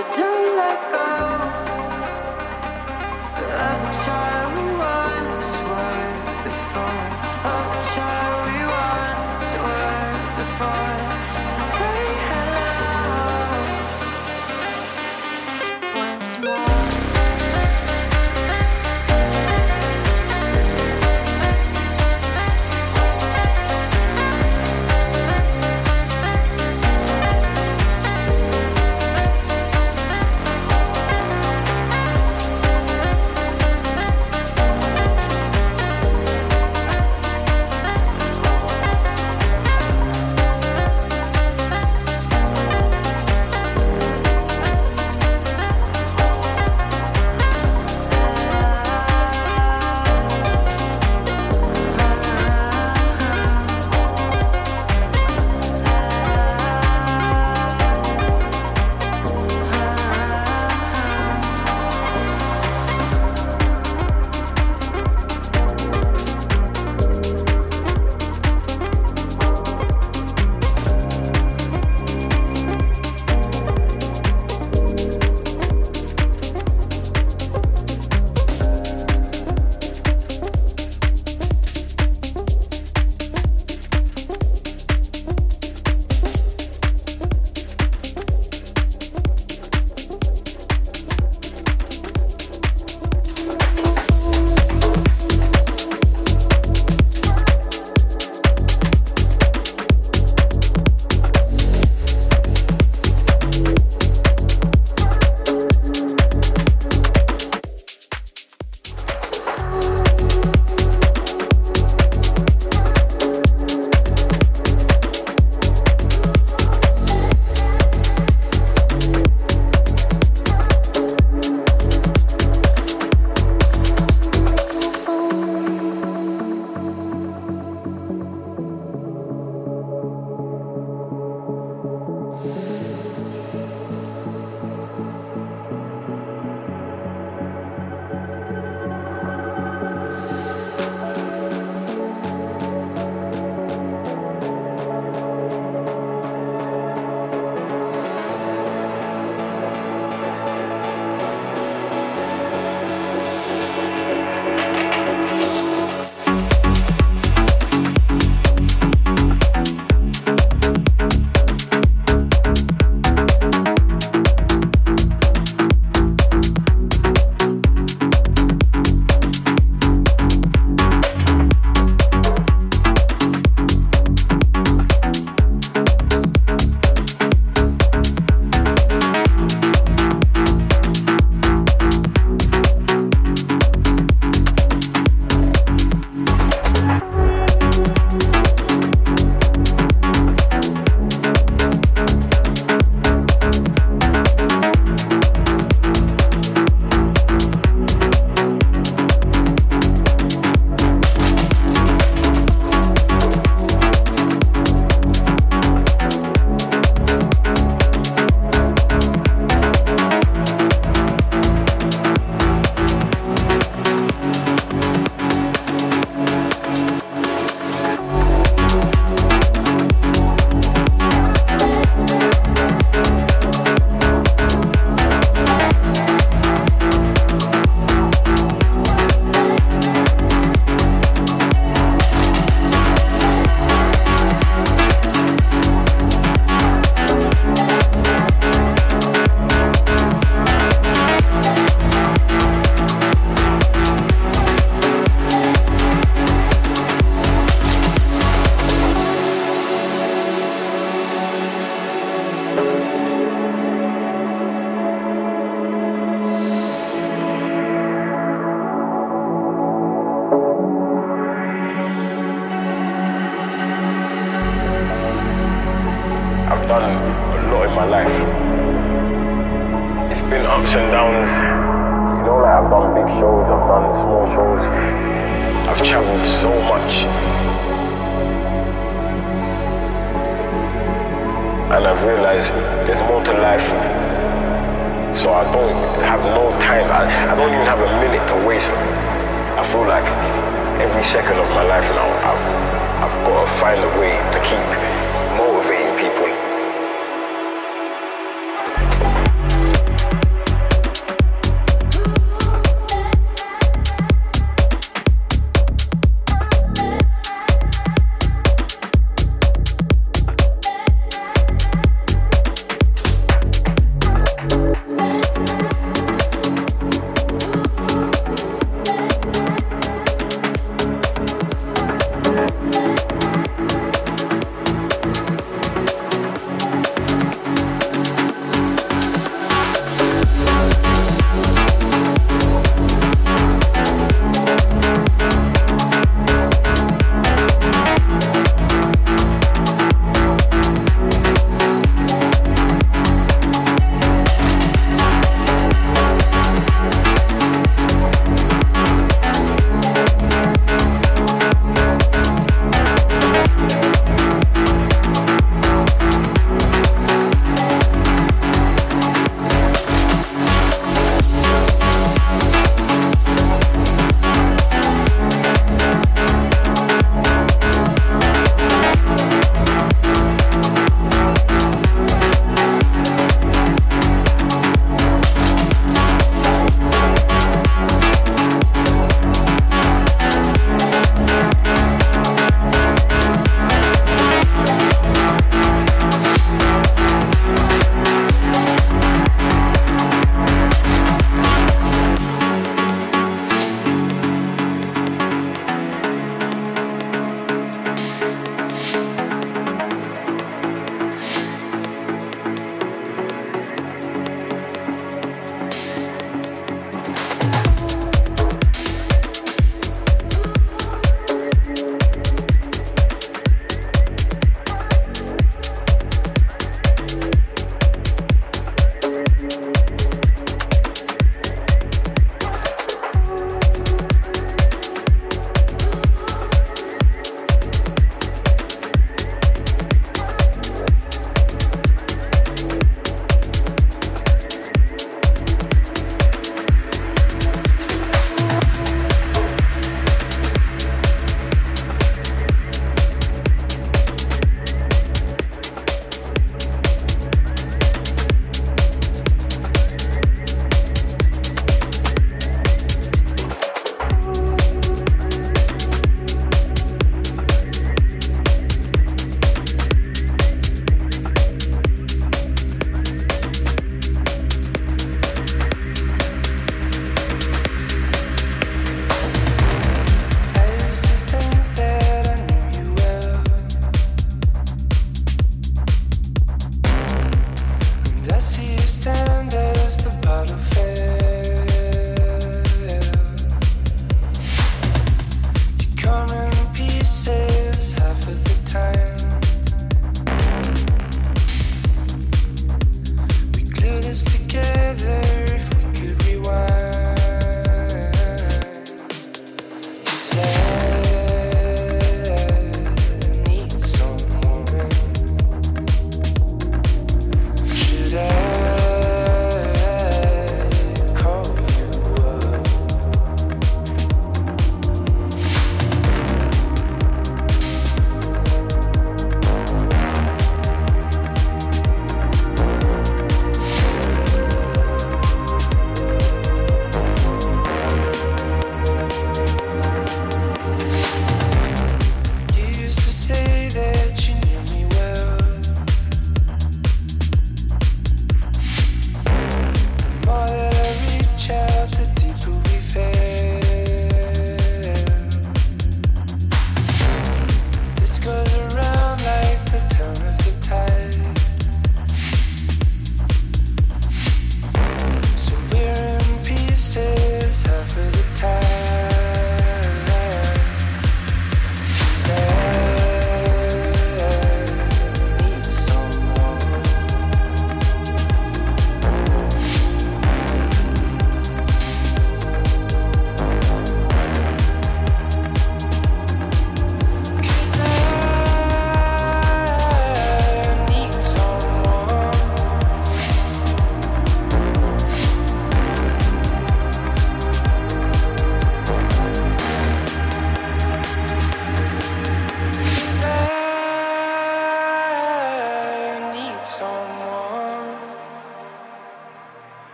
to do.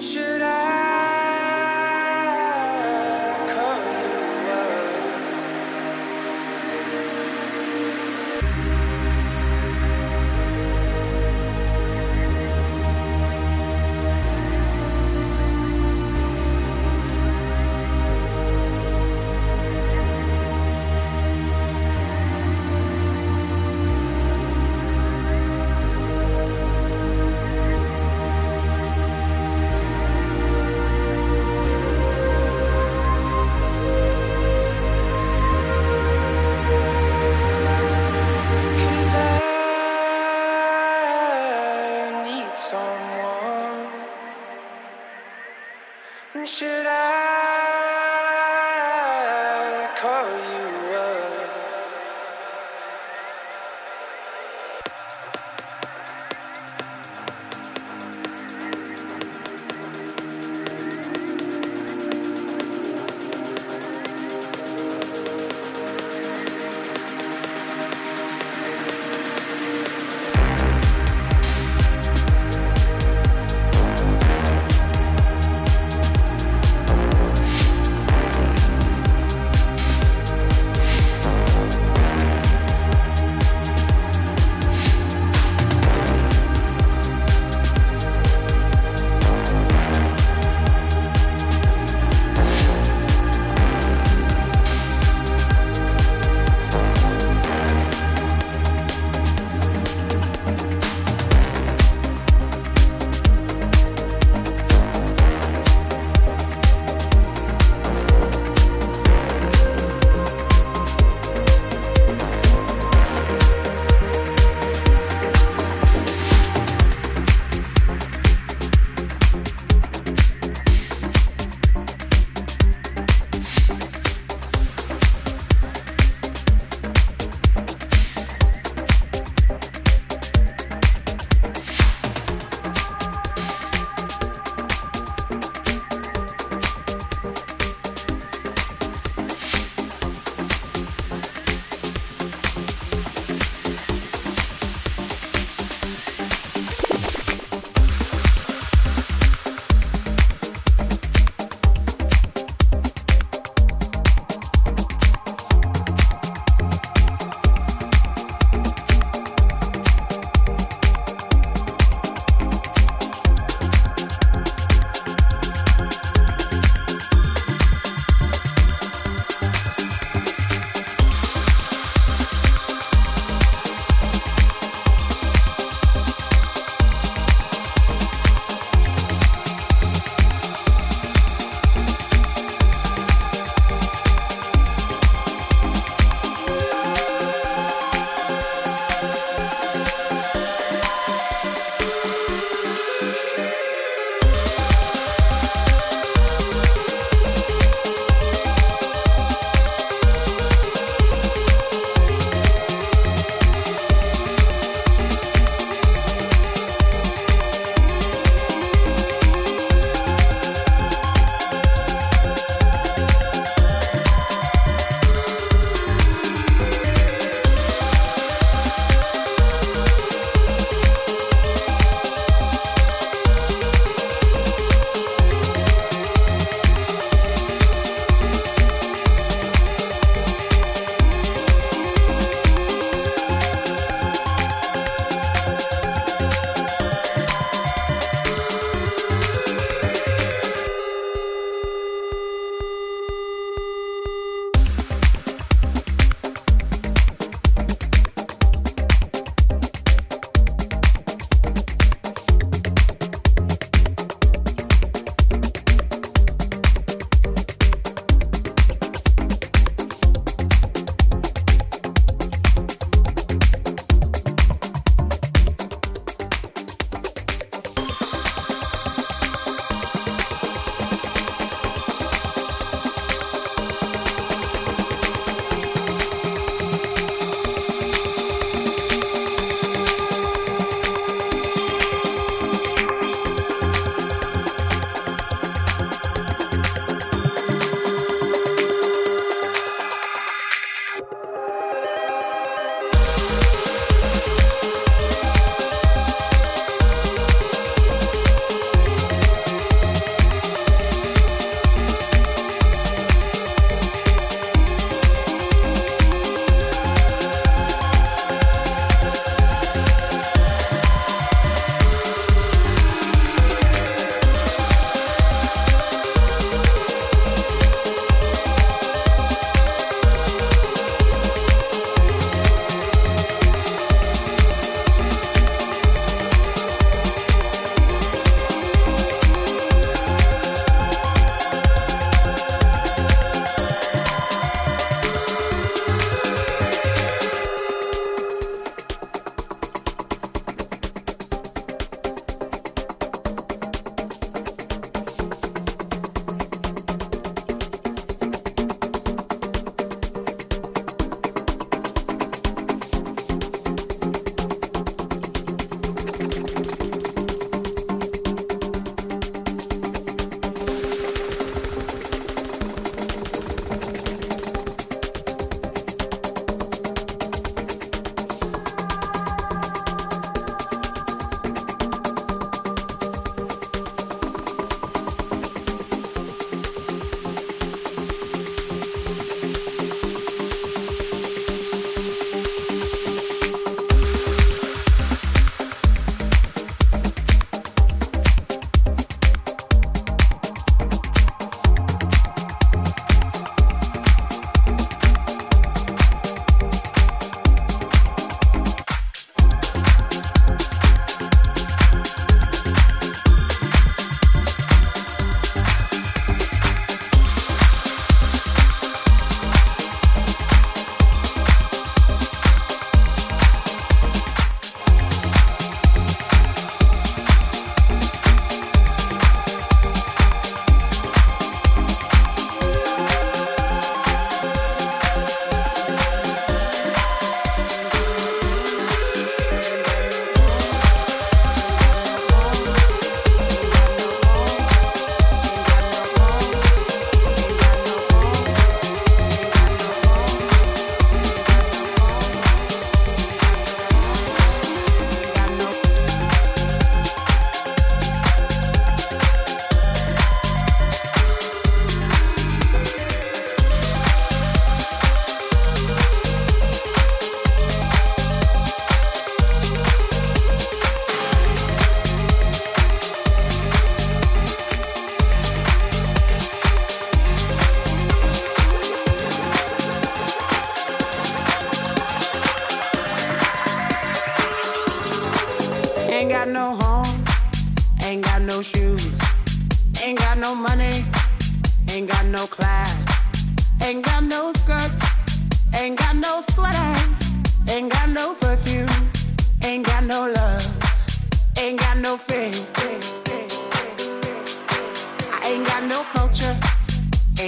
should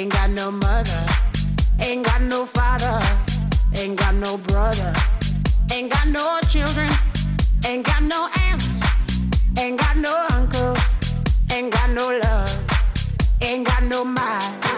Ain't got no mother, ain't got no father, ain't got no brother, ain't got no children, ain't got no aunts, ain't got no uncle, ain't got no love, ain't got no mind.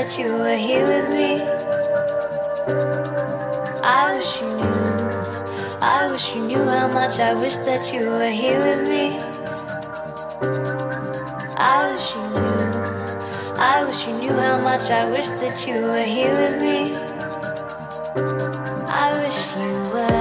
That you were here with me. I wish you knew, I wish you knew how much I wish that you were here with me. I wish you knew, I wish you knew how much I wish that you were here with me. I wish you were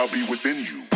shall be within you.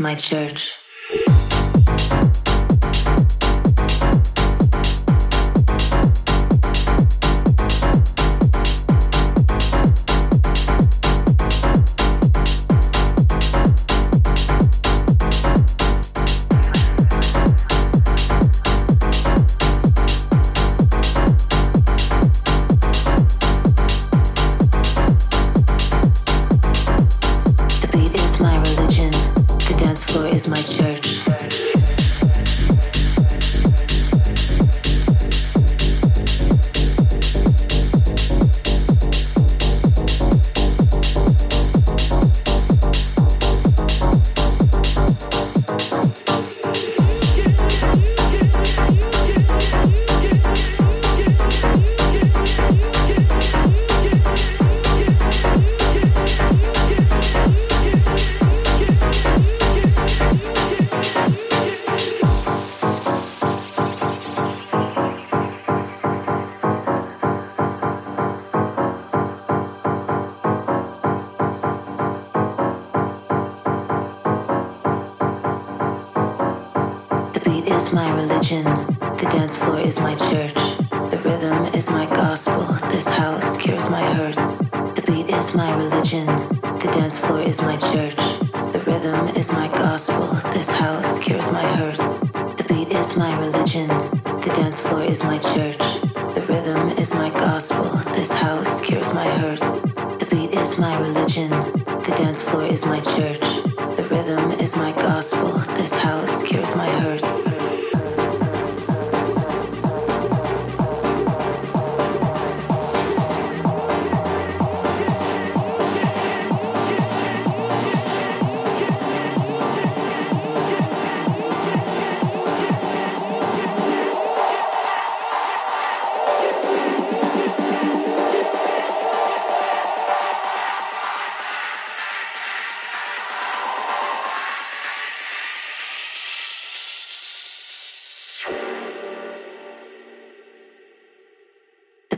My church.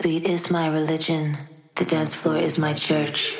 Beat is my religion. The dance floor is my church.